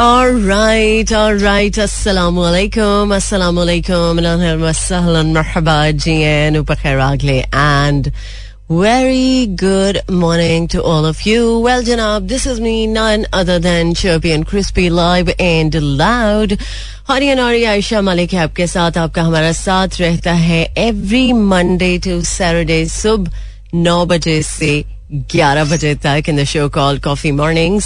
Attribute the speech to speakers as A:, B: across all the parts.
A: Alright, alright. Assalamu alaikum, assalamu alaikum, wa sahlan marhaba jiyan upakhairagle and very good morning to all of you. Well, Janab, this is me, none other than Chirpy and Crispy live and loud. हरियाणारी Ayesha Malik है आपके साथ आपका हमारा साथ रहता है every Monday to Saturday सुबह नौ बजे से ग्यारह बजे तक in the show called Coffee Mornings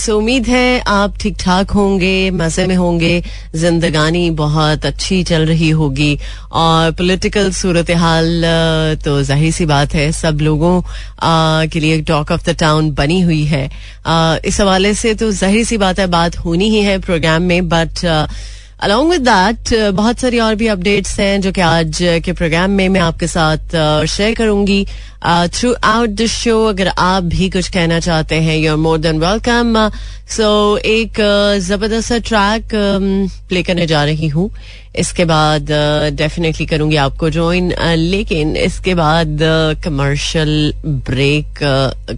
A: so उम्मीद है आप ठीक ठाक होंगे मज़े में होंगे जिंदगानी बहुत अच्छी चल रही होगी। और पॉलिटिकल सूरत हाल तो ज़ाहिर सी बात है सब लोगों uh, के लिए टॉक ऑफ़ द टाउन बनी हुई है। Uh, इस हवाले से तो ज़ाहिर सी बात है बात होनी ही है प्रोग्राम में बट अलॉन्ग विद दैट बहुत सारी और भी अपडेट्स हैं जो कि आज के प्रोग्राम में मैं आपके साथ शेयर uh, करूँगी। थ्रू आउट द शो अगर आप भी कुछ कहना चाहते हैं you are more than welcome so एक ज़बरदस्त ट्रैक प्ले करने जा रही हूँ। इसके बाद डेफिनेटली uh, करूँगी आपको ज्वाइन uh, लेकिन इसके बाद कमर्शियल uh, ब्रेक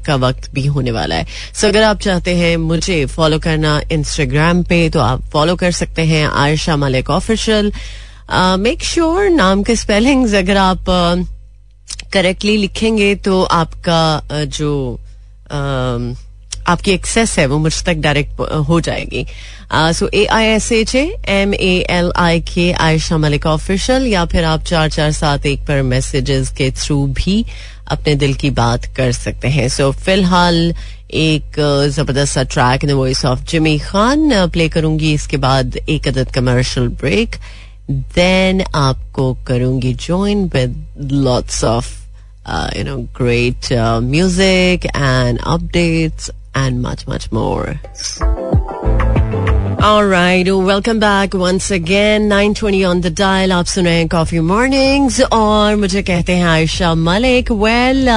A: का वक्त भी होने वाला है। सो अगर आप चाहते हैं मुझे फॉलो करना इंस्टाग्राम पे तो आप फॉलो कर सकते हैं। Ayesha Malik official make sure नाम के स्पेलिंग्स अगर आप करेक्टली uh, लिखेंगे तो आपका uh, जो uh, आपकी एक्सेस है वो मुझ तक डायरेक्ट हो जाएगी. So A I S H M A L I K Ayesha Malik official या फिर आप चार चार सात एक पर मैसेजेस के थ्रू भी अपने दिल की बात कर सकते हैं. सो so, फ़िलहाल एक ज़बरदस्त सा track in the voice of Jimmy Khan play करूँगी इसके बाद एक अदद कमर्शियल ब्रेक देन आपको करूँगी join with lots of you know great music and updates and much much more Alright, welcome back once again. 920 on the dial. आप सुन रहे हैं कॉफ़ी मॉर्निंग्स और मुझे कहते हैं आयशा मलिक वेल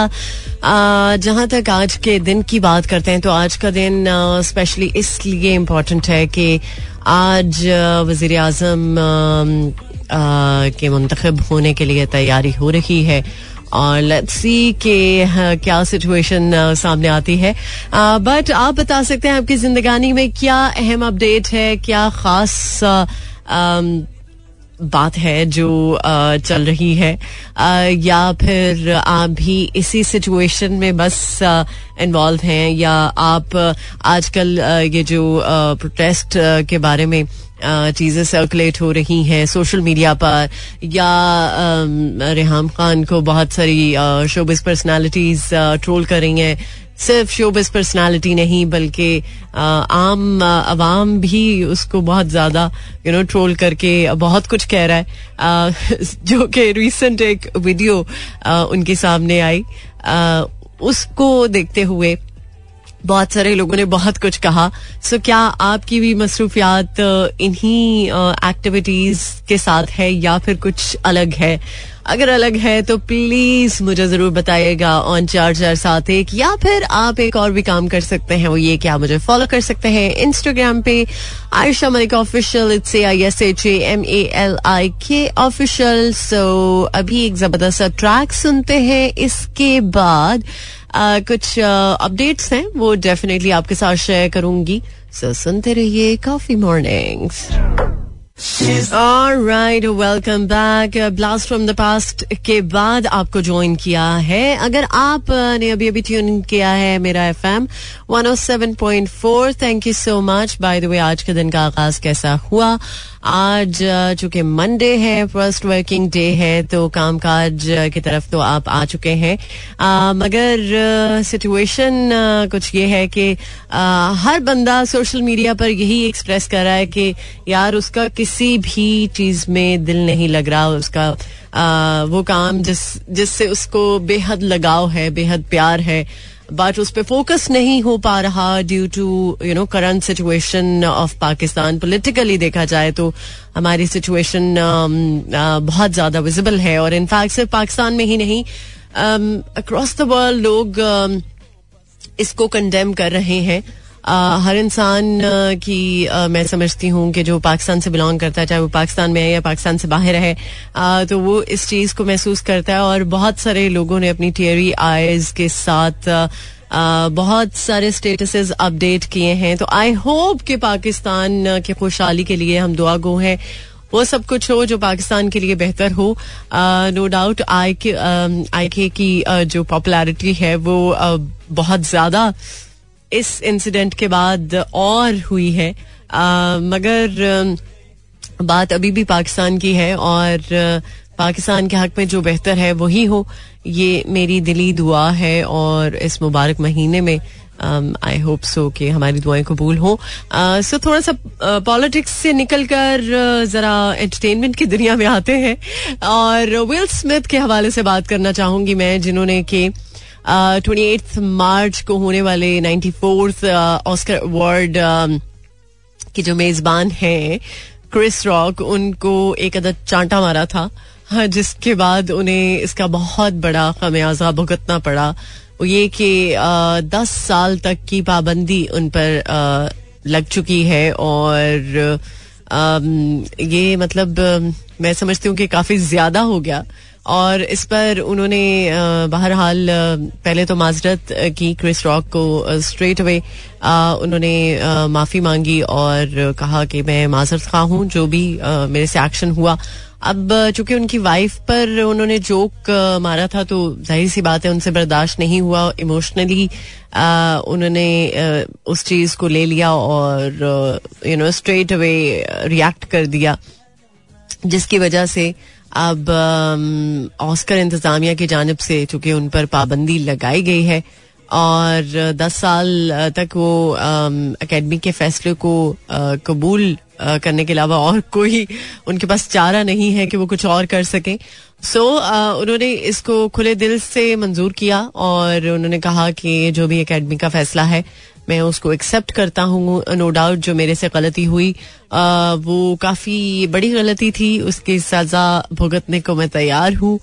A: जहाँ तक आज के दिन की बात करते हैं तो आज का दिन स्पेशली इसलिए इम्पोर्टेंट है कि आज वज़ीर आज़म के मुंतखब होने के लिए तैयारी हो रही है। और लेट्स सी के क्या सिचुएशन सामने आती है। बट आप बता सकते हैं आपकी जिंदगानी में क्या अहम अपडेट है, क्या खास बात है जो चल रही है। या फिर आप भी इसी सिचुएशन में बस इन्वॉल्व हैं, या आप आजकल ये जो प्रोटेस्ट के बारे में चीज़ें सर्कुलेट हो रही हैं सोशल मीडिया पर, या रेहम खान को बहुत सारी शोबिस पर्सनालिटीज ट्रोल कर रही हैं। सिर्फ़ शोबिस पर्सनालिटी नहीं, बल्कि आम आवाम भी उसको बहुत ज़्यादा यू नो ट्रोल करके बहुत कुछ कह रहा है। जो कि रिसेंट एक वीडियो उनके सामने आई। उसको देखते हुए बहुत सारे लोगों ने बहुत कुछ कहा। सो so, क्या आपकी भी मसरूफियात इन्हीं एक्टिविटीज़ के साथ है या फिर कुछ अलग है? अगर अलग है तो प्लीज़ मुझे ज़रूर बताइएगा ऑन चार चार सात एक या फिर आप एक और भी काम कर सकते हैं वो ये क्या मुझे फॉलो कर सकते हैं इंस्टाग्राम पे Ayesha Malik official it's A I S H A M A L I K official so अभी एक ज़बरदस्त ट्रैक सुनते हैं इसके बाद कुछ अपडेट्स हैं, वो डेफिनेटली आपके साथ शेयर करूँगी। सो सुनते रहिए Coffee Mornings right welcome back blast from the past के बाद आपको ज्वाइन किया है। अगर आप ने अभी अभी ट्यून किया है मेरा F M one O seven point four thank you so much by the way आज के दिन का आगाज़ कैसा हुआ? आज चूँकि मंडे है फ़र्स्ट वर्किंग डे है तो कामकाज की तरफ़ तो आप आ चुके हैं। मगर सिचुएशन कुछ ये है कि हर बंदा सोशल मीडिया पर यही एक्सप्रेस कर रहा है कि यार उसका किसी भी चीज़ में दिल नहीं लग रहा उसका आ, वो काम जिस जिससे उसको बेहद लगाव है बेहद प्यार है बट उस पर फोकस नहीं हो पा रहा due to you know current situation of Pakistan politically देखा जाए तो हमारी सिचुएशन um, uh, बहुत ज़्यादा विजिबल है और इनफैक्ट सिर्फ़ पाकिस्तान में ही नहीं अक्रॉस द वर्ल्ड लोग um, इसको कंडेम कर रहे हैं। हर इंसान की मैं समझती हूँ कि जो पाकिस्तान से बिलोंग करता है, चाहे वो पाकिस्तान में है या पाकिस्तान से बाहर है तो वो इस चीज़ को महसूस करता है और बहुत सारे लोगों ने अपनी टीयरी आईज के साथ बहुत सारे स्टेटसेस अपडेट किए हैं। तो आई होप कि पाकिस्तान के खुशहाली के लिए हम दुआ गो हैं। वो सब कुछ हो जो पाकिस्तान के लिए बेहतर हो नो डाउट आई के आई के की जो पॉपुलैरिटी है वो बहुत ज़्यादा इस इंसिडेंट के बाद और हुई है। मगर बात अभी भी पाकिस्तान की है और पाकिस्तान के हक में जो बेहतर है वही हो। ये मेरी दिली दुआ है और इस मुबारक महीने में आई होप सो कि हमारी दुआएँ कबूल हो। सो थोड़ा सा पॉलिटिक्स से निकलकर uh, जरा एंटरटेनमेंट की दुनिया में आते हैं। और विल स्मिथ के हवाले से बात करना चाहूँगी मैं जिन्होंने कि ट्वेंटी एट मार्च को होने वाले नाइन्टी फोर्थ ऑस्कर अवार्ड की जो मेजबान हैं क्रिस रॉक उनको एक अदद चांटा मारा था। हाँ जिसके बाद उन्हें इसका बहुत बड़ा खमियाजा भुगतना पड़ा। वो ये कि दस साल तक की पाबंदी उन पर आ, लग चुकी है और आ, ये मतलब मैं समझती हूँ कि काफ़ी ज़्यादा हो गया। और इस पर उन्होंने बहरहाल पहले तो माजरत की क्रिस रॉक को स्ट्रेट अवे उन्होंने माफ़ी मांगी और कहा कि मैं माजरत खा हूँ, जो भी मेरे से एक्शन हुआ। अब चूँकि उनकी वाइफ पर उन्होंने जोक मारा था तो ज़ाहिर सी बात है उनसे बर्दाश्त नहीं हुआ इमोशनली उन्होंने उस चीज़ को ले लिया और you know straight away react कर दिया, जिसकी वजह से अब ऑस्कर इंतजामिया की जानब से चूँकि उन पर पाबंदी लगाई गई है और दस साल तक वो अकेडमी के फैसले को कबूल करने के अलावा और कोई उनके पास चारा नहीं है कि वो कुछ और कर सकें। सो so, उन्होंने इसको खुले दिल से मंजूर किया और उन्होंने कहा कि जो भी अकेडमी का फैसला है मैं उसको एक्सेप्ट करता हूँ नो डाउट जो मेरे से गलती हुई आ, वो काफ़ी बड़ी गलती थी उसकी सजा भुगतने को मैं तैयार हूँ।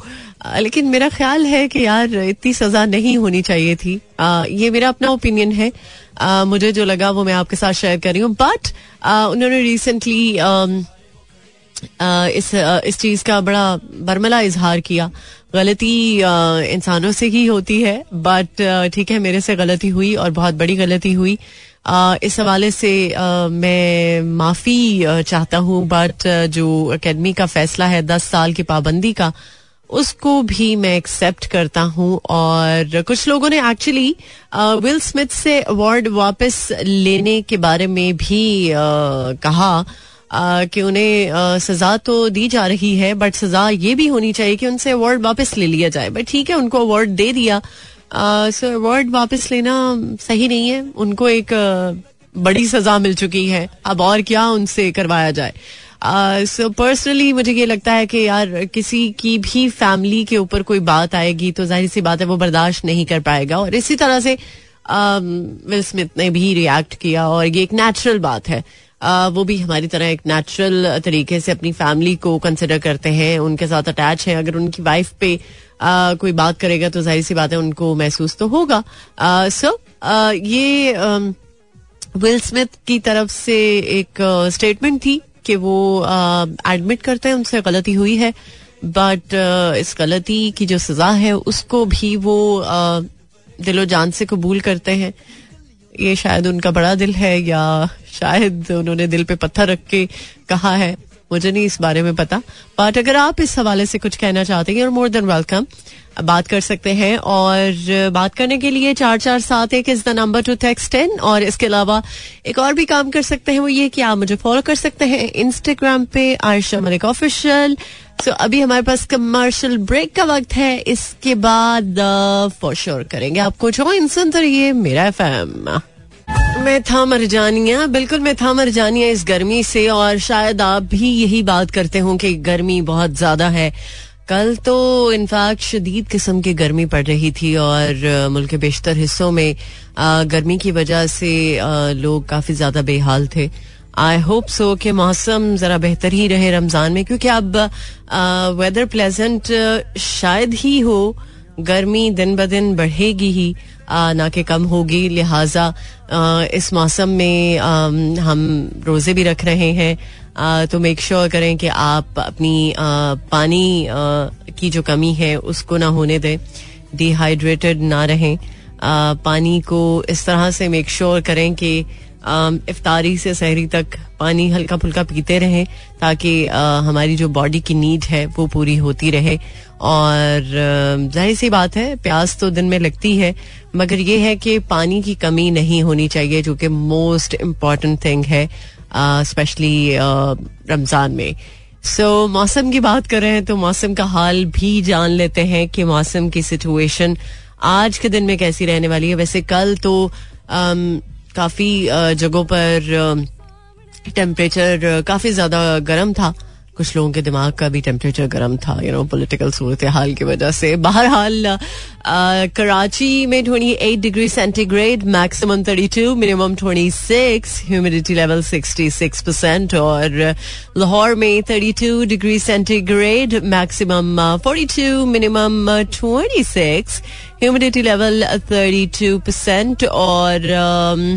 A: लेकिन मेरा ख्याल है कि यार इतनी सजा नहीं होनी चाहिए थी। आ, ये मेरा अपना ओपिनियन है। आ, मुझे जो लगा वो मैं आपके साथ शेयर कर रही हूँ। बट उन्होंने रिसेंटली इस इस चीज़ का बड़ा बरमला इजहार किया। गलती इंसानों से ही होती है बट ठीक है मेरे से गलती हुई और बहुत बड़ी गलती हुई। इस हवाले से मैं माफ़ी चाहता हूँ बट जो अकेडमी का फैसला है दस साल की पाबंदी का उसको भी मैं एक्सेप्ट करता हूँ और कुछ लोगों ने एक्चुअली विल स्मिथ से अवार्ड वापस लेने के बारे में भी आ, कहा। कि उन्हें सजा तो दी जा रही है बट सजा ये भी होनी चाहिए कि उनसे अवार्ड वापस ले लिया जाए। बट ठीक है, उनको अवार्ड दे दिया। सो अवार्ड वापस लेना सही नहीं है। उनको एक बड़ी सजा मिल चुकी है। अब और क्या उनसे करवाया जाए। सो पर्सनली मुझे ये लगता है कि यार, किसी की भी फैमिली के ऊपर कोई बात आएगी तो ज़ाहिर सी बात है वो बर्दाश्त नहीं कर पाएगा। और इसी तरह से विल स्मिथ ने भी रिएक्ट किया और ये एक नेचुरल बात है। आ, वो भी हमारी तरह एक नेचुरल तरीके से अपनी फैमिली को कंसिडर करते हैं उनके साथ अटैच है। अगर उनकी वाइफ पे आ, कोई बात करेगा तो ज़ाहिर सी बात है उनको महसूस तो होगा। सो ये विल स्मिथ की तरफ़ से एक स्टेटमेंट थी कि वो एडमिट करते हैं उनसे गलती हुई है। बट इस गलती की जो सजा है उसको भी वो दिलो जान से कबूल करते हैं। ये शायद उनका बड़ा दिल है या शायद उन्होंने दिल पे पत्थर रख के कहा है। मुझे नहीं इस बारे में पता। बट अगर आप इस हवाले से कुछ कहना चाहते हैं और मोर देन वेलकम बात कर सकते हैं और बात करने के लिए चार चार सात एक is the number to text ten और इसके अलावा एक और भी काम कर सकते हैं वो ये कि आप मुझे फॉलो कर सकते हैं इंस्टाग्राम पे आयशा मलिक ऑफिशियल सो अभी हमारे पास कमर्शियल ब्रेक का वक्त है इसके बाद फॉर uh, श्योर करेंगे आपको ज्वाइन सुनते रहिए मेरा एफ़ मैं था मरजानिया बिल्कुल मैं था मरजानिया इस गर्मी से और शायद आप भी यही बात करते हो कि गर्मी बहुत ज़्यादा है। कल तो इनफैक्ट शदीद किस्म की गर्मी पड़ रही थी और मुल्क के बेशतर हिस्सों में गर्मी की वजह से लोग काफ़ी ज़्यादा बेहाल थे। आई होप सो कि मौसम जरा बेहतर ही रहे रमज़ान में, क्योंकि अब वेदर प्लेजेंट शायद ही हो, गर्मी दिन ब दिन बढ़ेगी ही। ना कि कम होगी। लिहाजा इस मौसम में हम रोज़े भी रख रहे हैं। तो मेक श्योर करें कि आप अपनी पानी की जो कमी है, उसको ना होने दें। डिहाइड्रेटेड ना रहें। पानी को इस तरह से मेक श्योर करें कि इफ्तारी से सहरी तक पानी हल्का फुल्का पीते रहें ताकि हमारी जो बॉडी की नीड है वो पूरी होती रहे। और ज़ाहिर सी बात है प्यास तो दिन में लगती है मगर ये है कि पानी की कमी नहीं होनी चाहिए जो कि मोस्ट इंपॉर्टेंट थिंग है स्पेशली रमज़ान में। सो so, मौसम की बात कर रहे हैं तो मौसम का हाल भी जान लेते हैं कि मौसम की सिचुएशन आज के दिन में कैसी रहने वाली है। वैसे कल तो काफ़ी जगहों पर टेम्परेचर काफ़ी ज़्यादा गर्म था। कुछ लोगों के दिमाग का भी टेम्परेचर गर्म था यू नो पॉलिटिकल सूरत हाल की वजह से। बहरहाल कराची में 28 degree centigrade maximum 32 minimum 26 humidity level 66 percent और लाहौर में 32 degree centigrade maximum 42 minimum 26 humidity level 32 percent और um,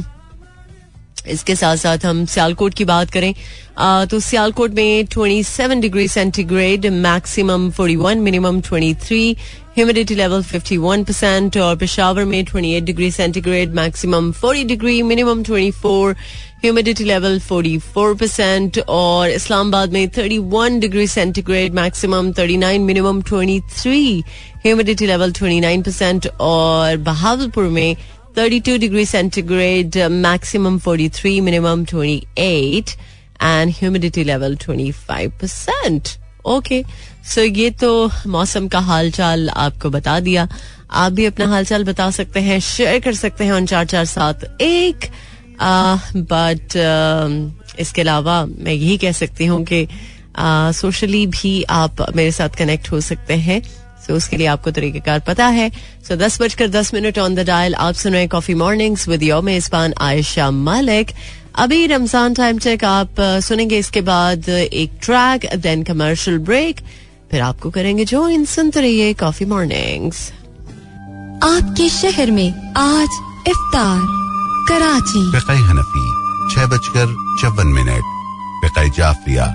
A: इसके साथ साथ हम सियालकोट की बात करें आ, तो सियालकोट में 27 degree centigrade maximum 41 minimum 23 humidity level 51 percent और पेशावर में 28 degree centigrade maximum 40 degree minimum 24 humidity level 44 percent और इस्लामाबाद में 31 degree centigrade maximum 39 minimum 23 humidity level 29 percent और बहावलपुर में 32 degree centigrade, uh, maximum 43, minimum 28, and humidity level 25%. Okay so ये तो मौसम का हाल चाल आपको बता दिया। आप भी अपना हाल चाल बता सकते हैं शेयर कर सकते हैं उन चार चार सात एक। बट uh, इसके अलावा मैं यही कह सकती हूँ कि सोशली भी आप मेरे साथ कनेक्ट हो सकते हैं। तो उसके लिए आपको तरीकेकार पता है। सो दस बजकर दस मिनट ऑन द डायल आप सुन रहे कॉफ़ी मॉर्निंग्स विद योर मेजबान आयशा मालिक अभी रमज़ान टाइम चेक आप सुनेंगे इसके बाद एक ट्रैक देन कमर्शियल ब्रेक फिर आपको करेंगे जो इन सुनते रहिए कॉफ़ी मॉर्निंग्स
B: आपके शहर में आज इफ्तार कराची।
C: हनफी छह बजकर चौवन मिनट। जाफरिया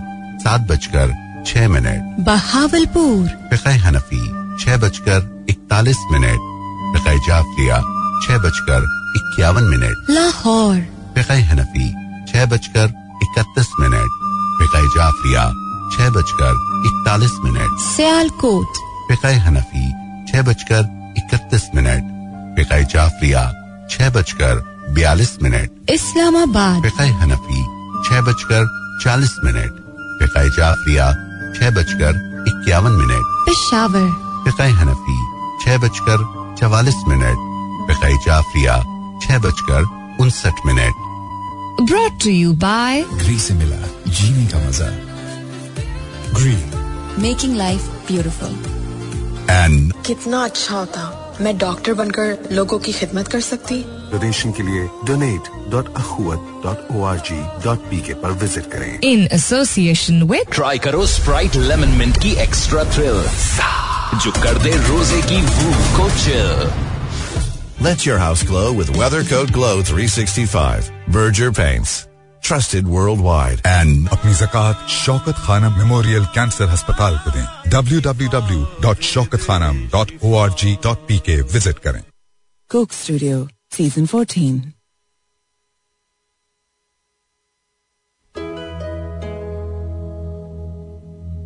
C: सात बजकर छह मिनट।
B: बहावलपुर।
C: हनफी छह बजकर इकतालीस मिनट। फ़िक़ जाफरिया छह बजकर इक्यावन मिनट।
B: लाहौर।
C: फ़िक़ हनफी छह बजकर इकतीस मिनट। फिकाई जाफरिया छह बजकर इकतालीस मिनट।
B: सियालकोट।
C: फ़िक़ हनफी छह बजकर इकतीस मिनट। फिकाई जाफरिया छह बजकर बयालीस मिनट।
B: इस्लामाबाद।
C: फिकाई हनफी छह बजकर चालीस मिनट। फिकाई जाफरिया छह बजकर इक्यावन मिनट।
B: पेशावर।
C: फ़िक़ हनफी छह बजकर चवालीस मिनट। फ़िक़ जाफरिया छह बजकर उनसठ minute.
B: Brought to you by
D: Gree से मिला जीने का मज़ा। Gree
B: making life beautiful
C: and
E: कितना अच्छा होता। मैं डॉक्टर बनकर लोगों की खिदमत कर सकती।
F: डोनेशन के लिए donate dot Akhuwat dot O R G dot P K आरोप विज़िट करें।
B: इन एसोसिएशन विद
G: ट्राई करो स्प्राइट लेमन मिंट की extra thrill जो कर दे रोजे की भूख को chill
H: Let your house glow with WeatherCoat Glow 365. Berger Paints. Trusted worldwide.
C: and
D: अपनी जक़ात शौकत खानम मेमोरियल कैंसर अस्पताल को दें www.shaukatkhanam.org.pk विजिट करें
I: Coke Studio, Season 14.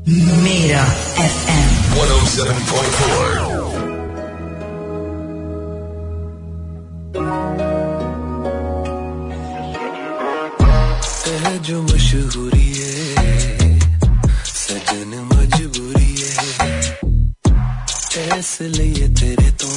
J: Mera FM.
G: 107.4
K: जो मशहूरी है सजन मजबूरी है। इसलिए तेरे
L: तो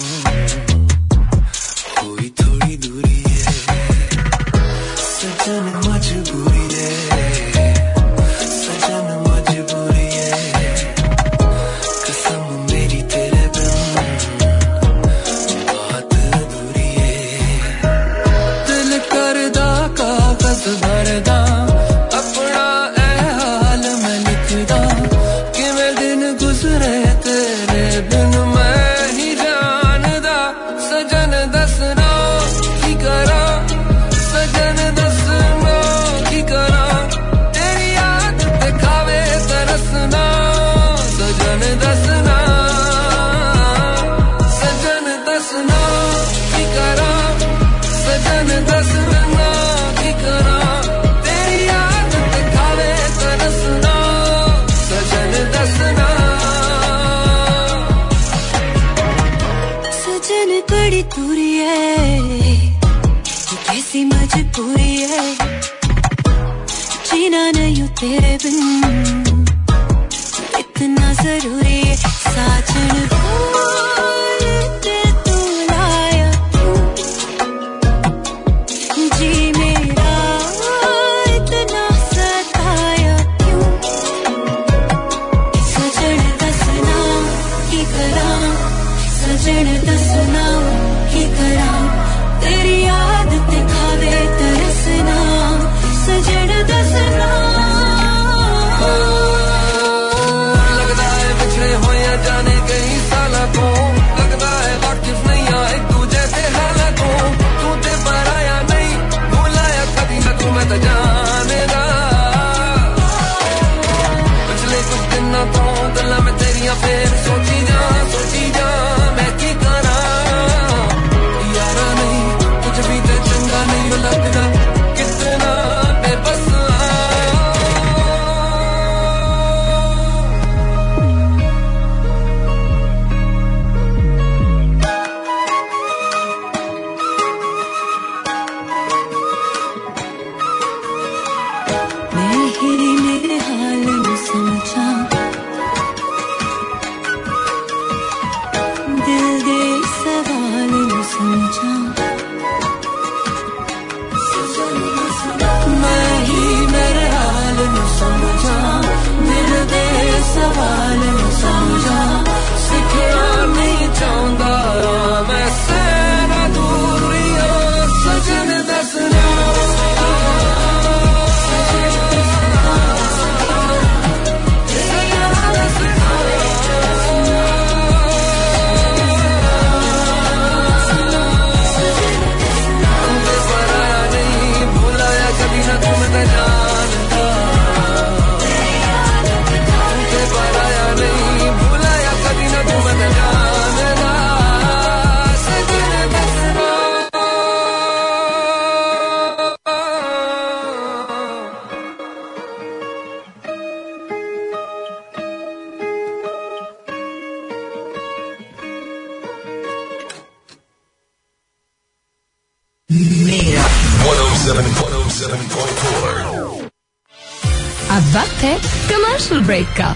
B: कमर्शियल ब्रेक का।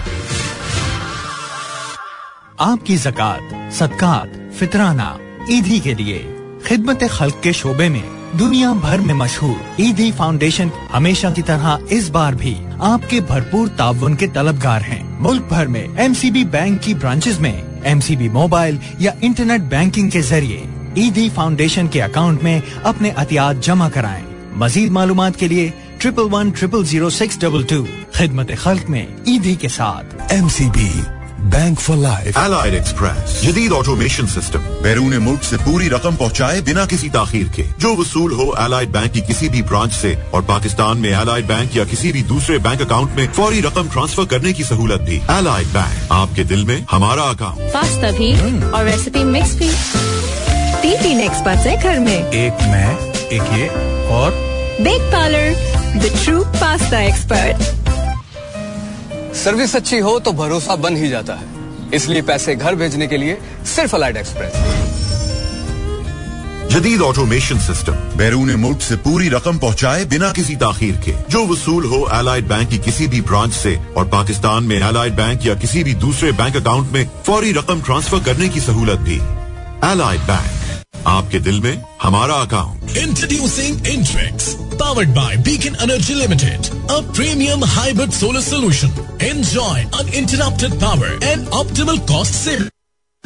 M: आपकी जक़ात, सदकात, फितराना, ईदी के लिए खिदमत खल्क के शोबे में दुनिया भर में मशहूर ईदी फाउंडेशन हमेशा की तरह इस बार भी आपके भरपूर ताउन के तलबगार हैं। मुल्क भर में एमसीबी बैंक की ब्रांचेज में एमसीबी मोबाइल या इंटरनेट बैंकिंग के ज़रिए ईदी फाउंडेशन के अकाउंट में अपने अतियात जमा कराएँ। मजीद मालूम के लिए triple one triple zero six double two खिदमत खल्क में ईदी के साथ
D: M C B bank for life
N: Allied express जदीद ऑटोमेशन सिस्टम बैरून मुल्क से पूरी रकम पहुँचाए बिना किसी ताखीर के जो वसूल हो एलाइड बैंक की किसी भी ब्रांच से और पाकिस्तान में एलाइड बैंक या किसी भी दूसरे बैंक अकाउंट में फौरी रकम ट्रांसफ़र करने की सहूलत भी एलाइड बैंक आपके दिल में हमारा अकाउंट
O: पास्ता भी और रेसिपी मिक्स भी तीन तीन एक्सपर्ट्स हैं घर में
M: एक मैं एक ये और
O: Bake Parlour the true pasta expert
P: service अच्छी हो तो भरोसा बन ही जाता है। इसलिए पैसे घर भेजने के लिए सिर्फ़ अलाइड एक्सप्रेस
N: जदीद ऑटोमेशन सिस्टम बैरून मुल्क से पूरी रकम पहुँचाए बिना किसी ताखीर के। जो वसूल हो Allied बैंक की किसी भी ब्रांच से और पाकिस्तान में Allied बैंक या किसी भी दूसरे बैंक अकाउंट में फौरी रकम ट्रांसफ़र करने की सहूलत भी एलाइड बैंक आपके दिल में हमारा account
Q: introducing Intrix, powered by Beacon Energy Limited, a premium hybrid solar solution. Enjoy uninterrupted power and optimal cost savings.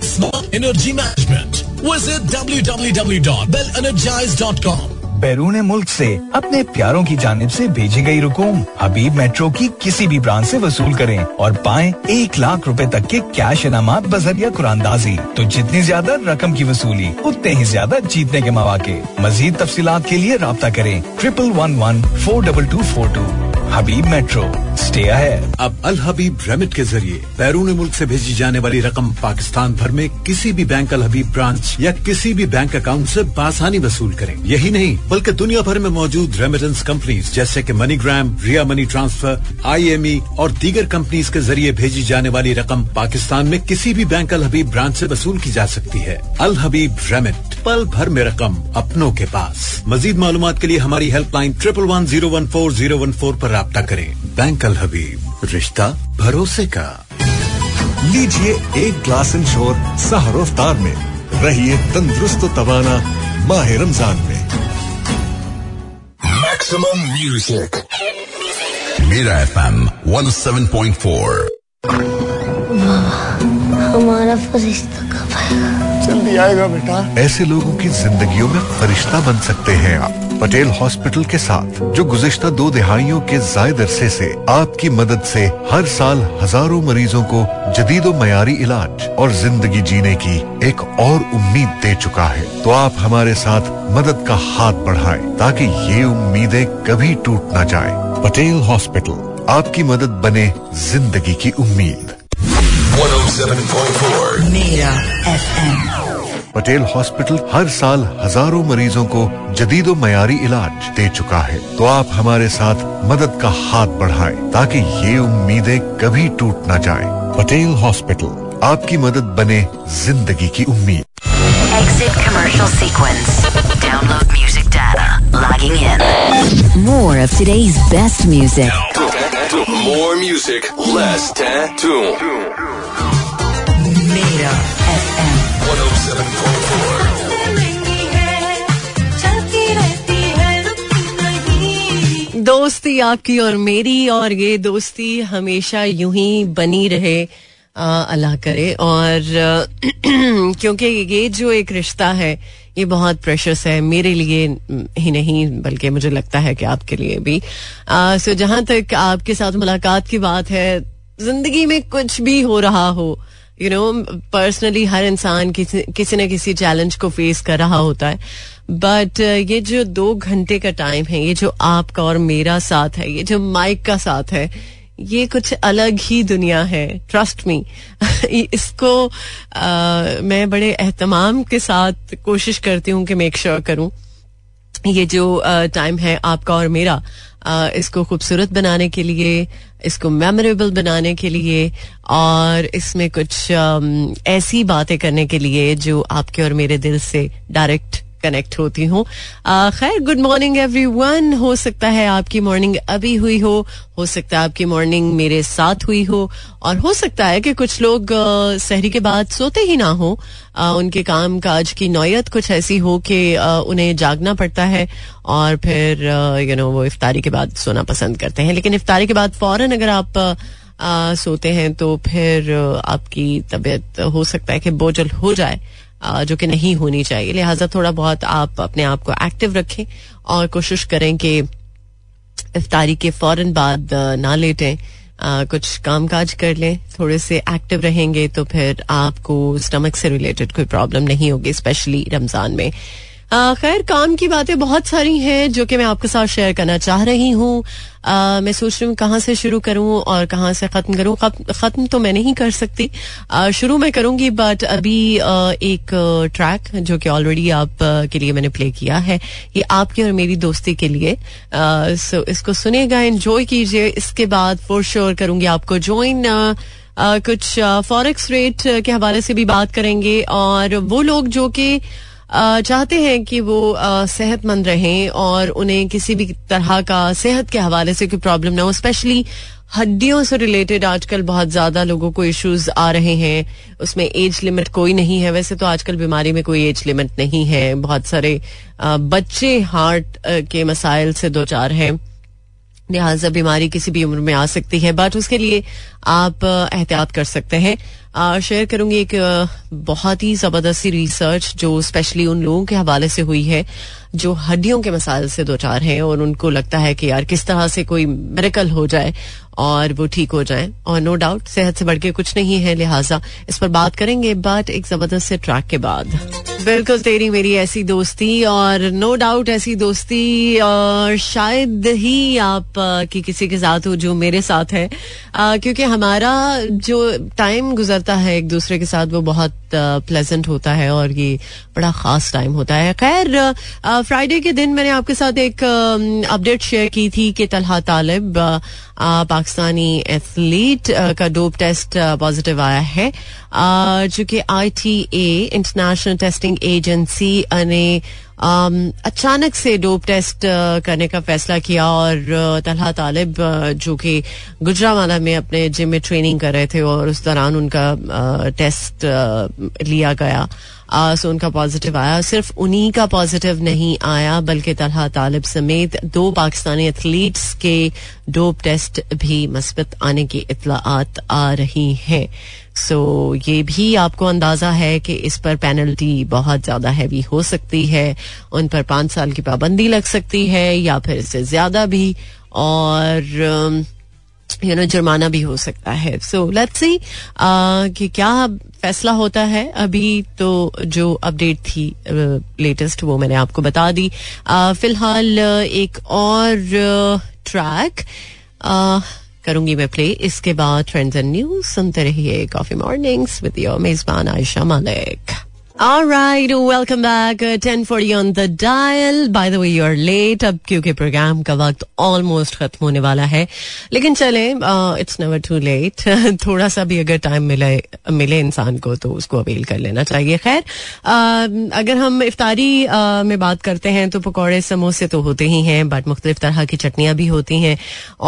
Q: Smart energy management. Visit www.bellenergize.com.
M: बैरून मुल्क से अपने प्यारों की जानब से भेजी गई रुकूम। हबीब मेट्रो की किसी भी ब्रांच से वसूल करें और पाए एक लाख रुपए तक के कैश इनाम बजरिया कुरानदाजी। तो जितनी ज़्यादा रकम की वसूली, उतने ही ज़्यादा जीतने के मौाक़। मजीद तफसी के लिए रब्ता करें। Triple one one four double two four two Habib Metro stay है
R: अब अल हबीब रेमिट के ज़रिए बैरून मुल्क से भेजी जाने वाली रकम पाकिस्तान भर में किसी भी बैंक अल हबीब ब्रांच या किसी भी बैंक अकाउंट से बासानी वसूल करें। यही नहीं, बल्कि दुनिया भर में मौजूद रेमिटेंस कंपनीज़ जैसे कि MoneyGram Ria Money Transfer IME और दीगर कंपनीज़ के ज़रिए भेजी जाने वाली रकम पाकिस्तान में किसी भी बैंक अल हबीब ब्रांच से वसूल की जा सकती है। अल हबीब रेमिट पल भर में रकम अपनों के पास। मजीद मालूम के लिए हमारी helpline triple one zero one four zero one four पर रब्ता करें। बैंक अल हबीब रिश्ता भरोसे का।
S: लीजिए एक ग्लास इंश्योर सहरोफ्तार में। रहिए तंदुरुस्त तवाना माह रमज़ान में।
C: Maximum music Mera F M one seven point four
T: हमारा फरिश्ता कब आएगा?
S: जल्दी आएगा बेटा। ऐसे लोगों की जिंदगियों में फरिश्ता बन सकते हैं आप। पटेल हॉस्पिटल के साथ, जो गुजश्ता दो दिहाइयों के जायद अरसे से आपकी मदद से हर साल हज़ारों मरीजों को जदीद मयारी इलाज और ज़िंदगी जीने की एक और उम्मीद दे चुका है। तो आप हमारे साथ मदद का हाथ बढ़ाएँ, ताकि ये उम्मीदें कभी टूट ना जाए। पटेल हॉस्पिटल, आपकी मदद बने ज़िंदगी की उम्मीद।
C: 107.4
J: मेरा एफएम
S: पटेल हॉस्पिटल हर साल हज़ारों मरीजों को जदीदो मयारी इलाज दे चुका है तो आप हमारे साथ मदद का हाथ बढ़ाएँ ताकि ये उम्मीदें कभी टूट ना जाए पटेल हॉस्पिटल आपकी मदद बने ज़िंदगी की उम्मीद
U: Exit commercial sequence. Download music data. Logging in.
J: More of today's best music.
G: More music, less tattoo.
J: Mera FM
G: 107.4.
A: दोस्ती आपकी और मेरी, और ये दोस्ती हमेशा यूँ ही बनी रहे अल्लाह करे और, क्योंकि ये जो एक रिश्ता है, ये बहुत प्रेशस है, मेरे लिए ही नहीं, बल्कि मुझे लगता है कि आपके लिए भी सो जहाँ तक आपके साथ मुलाकात की बात है, ज़िंदगी में कुछ भी हो रहा हो यू नो पर्सनली हर इंसान किसी किसी न किसी चैलेंज को फेस कर रहा होता है। बट ये जो दो घंटे का टाइम है ये जो आपका और मेरा साथ है ये जो माइक का साथ है ये कुछ अलग ही दुनिया है। ट्रस्ट मी इसको आ, मैं बड़े एहतमाम के साथ कोशिश करती हूँ कि मेक श्योर करूँ। ये जो टाइम है आपका और मेरा इसको खूबसूरत बनाने के लिए, इसको मेमोरेबल बनाने के लिए और इसमें कुछ ऐसी बातें करने के लिए जो आपके और मेरे दिल से डायरेक्ट कनेक्ट होती हूँ। खैर गुड मॉर्निंग एवरी वन हो सकता है आपकी मॉर्निंग अभी हुई हो हो सकता है आपकी मॉर्निंग मेरे साथ हुई हो और हो सकता है कि कुछ लोग शहरी के बाद सोते ही ना हो। आ, उनके काम काज की नौयत कुछ ऐसी हो कि उन्हें जागना पड़ता है और फिर यू नो वो इफ्तारी के बाद सोना पसंद करते हैं। लेकिन इफ्तारी के बाद फ़ौरन अगर आप आ, सोते हैं तो फिर आपकी तबीयत हो सकता है कि बोझल हो जाए। जो कि नहीं होनी चाहिए। लिहाजा थोड़ा बहुत आप अपने आप को एक्टिव रखें और कोशिश करें कि इफ्तारी के फ़ौरन बाद ना लेटें। कुछ काम काज कर लें। थोड़े से एक्टिव रहेंगे तो फिर आपको स्टमक से रिलेटेड कोई प्रॉब्लम नहीं होगी स्पेशली रमज़ान में। खैर, काम की बातें बहुत सारी हैं जो कि मैं आपके साथ शेयर करना चाह रही हूँ। मैं सोच रही हूँ कहाँ से शुरू करूँ और कहाँ से ख़त्म करूँ। ख़त्म तो मैं नहीं कर सकती। शुरू में करूँगी बट अभी एक ट्रैक जो कि ऑलरेडी आप के लिए मैंने प्ले किया है। ये आपकी और मेरी दोस्ती के लिए। सो इसको सुनेगा एंजॉय कीजिए। इसके बाद फोर श्योर करूँगी आपको ज्वाइन कुछ फॉरेक्स रेट के हवाले से भी बात करेंगे। और वो लोग जो कि चाहते हैं कि वो सेहतमंद रहें और उन्हें किसी भी तरह का सेहत के हवाले से कोई प्रॉब्लम ना हो स्पेशली हड्डियों से रिलेटेड आजकल बहुत ज़्यादा लोगों को इश्यूज़ आ रहे हैं। उसमें एज लिमिट कोई नहीं है। वैसे तो आजकल बीमारी में कोई एज लिमिट नहीं है। बहुत सारे बच्चे हार्ट के मसाइल से दो चार हैं। लिहाजा बीमारी किसी भी उम्र में आ सकती है। बट उसके लिए आप एहतियात कर सकते हैं। शेयर करूँगी एक बहुत ही ज़बरदस्ती रिसर्च जो स्पेशली उन लोगों के हवाले से हुई है जो हड्डियों के मसाइल से दो चार हैं और उनको लगता है कि यार किस तरह से कोई मेरेकल हो जाए और वो ठीक हो जाए। और नो डाउट सेहत से बढ़ के कुछ नहीं है लिहाजा। इस पर बात करेंगे बट एक ज़बरदस्त से ट्रैक के बाद। बिल्कुल तेरी मेरी ऐसी दोस्ती और नो डाउट ऐसी दोस्ती और शायद ही आप की किसी के साथ हो जो मेरे साथ है। क्योंकि हमारा जो टाइम गुजरता है एक दूसरे के साथ वो बहुत प्लेजेंट होता है और ये बड़ा खास टाइम होता है। खैर फ्राइडे के दिन मैंने आपके साथ एक अपडेट शेयर की थी कि तलहा तालिब पाकिस्तानी एथलीट का डोप टेस्ट पॉजिटिव आया है। चूँकि I T A international testing agency ने अचानक से डोप टेस्ट अ, करने का फैसला किया और अ, तलहा तालिब अ, जो कि गुजरावाला में अपने जिम में ट्रेनिंग कर रहे थे और उस दौरान उनका टेस्ट लिया गया। सो उनका पॉजिटिव आया। सिर्फ़ उन्हीं का पॉजिटिव नहीं आया बल्कि तलहा तालिब समेत दो पाकिस्तानी एथलीट्स के डोप टेस्ट भी मस्बत आने की इतलात आ रही हैं। सो ये भी आपको अंदाज़ा है कि इस पर पेनल्टी बहुत ज़्यादा हैवी हो सकती है। उन पर पाँच साल की पाबंदी लग सकती है या फिर इससे ज़्यादा भी और यू नो जुर्माना भी हो सकता है। सो लेट्स सी कि क्या फैसला होता है अभी तो जो अपडेट थी लेटेस्ट वो मैंने आपको बता दी। Uh, फ़िलहाल uh, एक और ट्रैक करूँगी मैं प्ले इसके बाद ट्रेंड्स एंड न्यूज़ सुनते रहिए कॉफ़ी मॉर्निंग्स विद योर मेजबान Ayesha Malik Welcome back. Uh, 10:40 on the dial. By the way, you're late. अब क्योंकि प्रोग्राम का वक्त ऑलमोस्ट खत्म होने वाला है। लेकिन चले इट्स नेवर टू लेट थोड़ा सा भी अगर टाइम मिले मिले इंसान को तो उसको अवेल कर लेना चाहिए। खैर uh, अगर हम इफ्तारी uh, में बात करते हैं तो पकौड़े समोसे तो होते ही हैं बट मुख्तलिफ़ तरह की चटनियाँ भी होती हैं।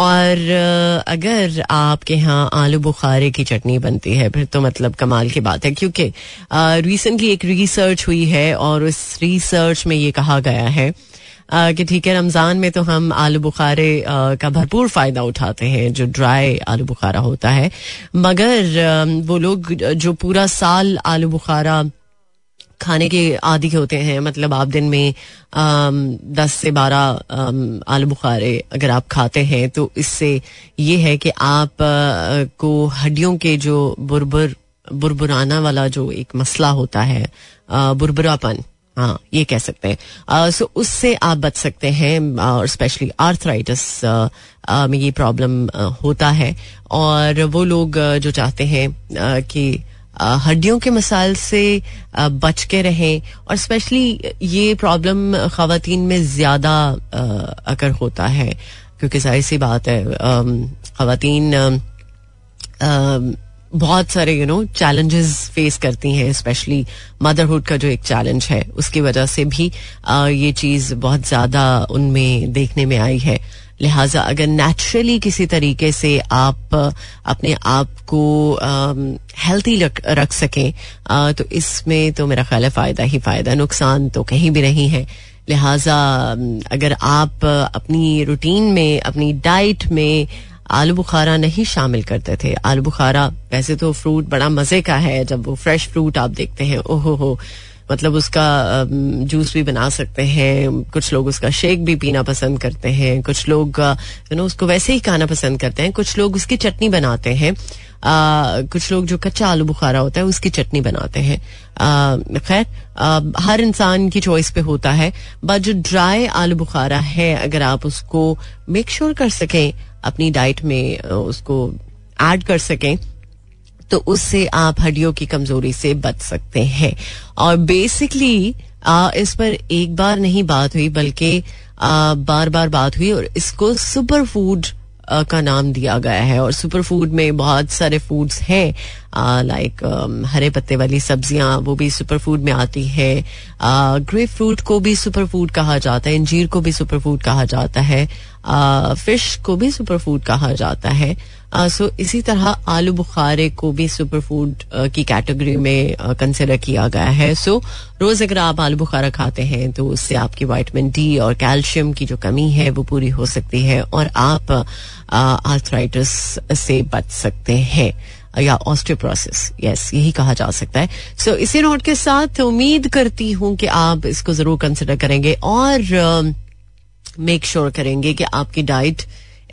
A: और uh, अगर आपके यहाँ आलू बुखारे की चटनी बनती है फिर तो मतलब कमाल की बात है क्योंकि रिसेंटली एक रिसर्च हुई है और उस रिसर्च में ये कहा गया है कि ठीक है, रमज़ान में तो हम आलू बुखारे का भरपूर फ़ायदा उठाते हैं, जो ड्राई आलू बुखारा होता है। मगर वो लोग, जो पूरा साल आलू बुखारा खाने के आदि होते हैं मतलब आप दिन में दस से बारह आलू बुखारे अगर आप खाते हैं तो इससे ये है कि आप को हड्डियों के जो बुरबुर बुरबुराना वाला जो एक मसला होता है बुरबुरापन हाँ ये कह सकते हैं। सो उससे आप बच सकते हैं और स्पेशली आर्थराइटिस में ये प्रॉब्लम होता है। और वो लोग जो चाहते हैं कि हड्डियों के मसाइल से बच के रहें, और स्पेशली ये प्रॉब्लम खातन में ज़्यादा अगर होता है, क्योंकि ज़ाहिर सी बात है खातन बहुत सारे यू नो चैलेंजेस फेस करती हैं स्पेशली मदरहुड का जो एक चैलेंज है उसकी वजह से भी अ, ये चीज़ बहुत ज़्यादा उनमें देखने में आई है। लिहाजा अगर नेचुरली किसी तरीके से आप अपने आप को हेल्थी रख सकें तो इसमें तो मेरा ख्याल है फ़ायदा ही फ़ायदा नुकसान तो कहीं भी नहीं है। लिहाजा अगर आप अपनी रूटीन में अपनी डाइट में आलू बुखारा नहीं शामिल करते थे। आलू बुखारा वैसे तो फ्रूट बड़ा मज़े का है जब वो फ्रेश फ्रूट आप देखते हैं ओहो हो। मतलब उसका जूस भी बना सकते हैं कुछ लोग उसका शेक भी पीना पसंद करते हैं कुछ लोग यू नो उसको वैसे ही खाना पसंद करते हैं कुछ लोग उसकी चटनी बनाते हैं आ, कुछ लोग जो कच्चा आलू बुखारा होता है उसकी चटनी बनाते हैं। खैर हर इंसान की चॉइस पे होता है बट जो ड्राई आलू बुखारा है अगर आप उसको मेक श्योर sure कर सकें अपनी डाइट में उसको ऐड कर सकें तो उससे आप हड्डियों की कमज़ोरी से बच सकते हैं। और बेसिकली इस पर एक बार नहीं बात हुई, बल्कि बार बार बात हुई और इसको सुपर फ़ूड का नाम दिया गया है और सुपर फ़ूड में बहुत सारे फूड्स हैं लाइक हरे पत्ते वाली सब्ज़ियाँ, वो भी सुपर फ़ूड में आती है। ग्रेप फ्रूट को भी सुपर फ़ूड कहा जाता है इंजीर को भी सुपर फ़ूड कहा जाता है फ़िश को भी सुपर फ़ूड कहा जाता है। सो इसी तरह आलू बुखारे को भी सुपर फ़ूड की कैटेगरी में कंसिडर किया गया है. सो रोज अगर आप आलू बुखारा खाते हैं तो उससे आपकी वाइटमिन डी और कैल्शियम की जो कमी है वो पूरी हो सकती है और आप आर्थराइटिस से बच सकते हैं या ऑस्टियोप्रोसिस यस यही कहा जा सकता है. सो so, इसी नोट के साथ उम्मीद करती हूँ कि आप इसको ज़रूर कंसिडर करेंगे और मेक श्योर करेंगे कि आपकी डाइट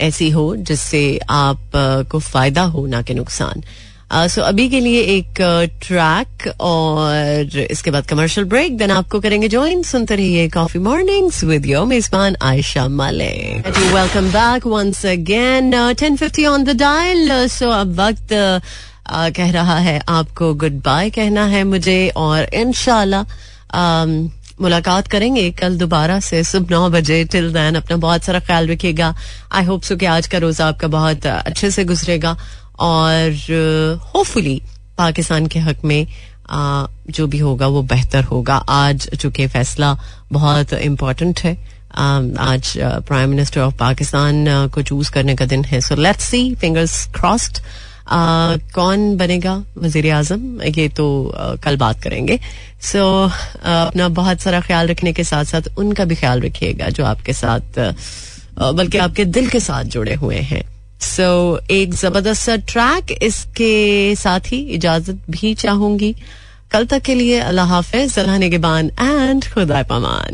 A: ऐसी हो जिससे आप को फ़ायदा हो, ना कि नुकसान। सो अभी के लिए एक ट्रैक और इसके बाद कमर्शियल ब्रेक देन आपको करेंगे ज्वाइन सुनते रहिए कॉफ़ी मॉर्निंग्स विद योर मेजबान Ayesha Malik. Welcome back once again ten fifty on the dial so अब वक्त कह रहा है आपको गुड बाय कहना है मुझे, और इनशाला मुलाकात करेंगे कल दोबारा से सुबह नौ बजे। टिल देन अपना बहुत सारा ख्याल रखिएगा। आई होप सो कि आज का रोजा आपका बहुत अच्छे से गुजरेगा। और होपफुली पाकिस्तान के हक में आ, जो भी होगा वो बेहतर होगा। आज चूँकि फैसला बहुत इम्पोर्टेंट है। आज प्राइम मिनिस्टर ऑफ़ पाकिस्तान को चूज़ करने का दिन है। So let's see fingers crossed कौन बनेगा वज़ीर आज़म ये तो कल बात करेंगे। सो अपना बहुत सारा ख्याल रखने के साथ साथ उनका भी ख्याल रखिएगा, जो आपके साथ बल्कि आपके दिल के साथ जुड़े हुए हैं। सो एक ज़बरदस्त ट्रैक इसके साथ ही इजाज़त भी चाहूँगी। कल तक के लिए अल्लाह हाफिज सलाह निगबान एंड खुदा पमान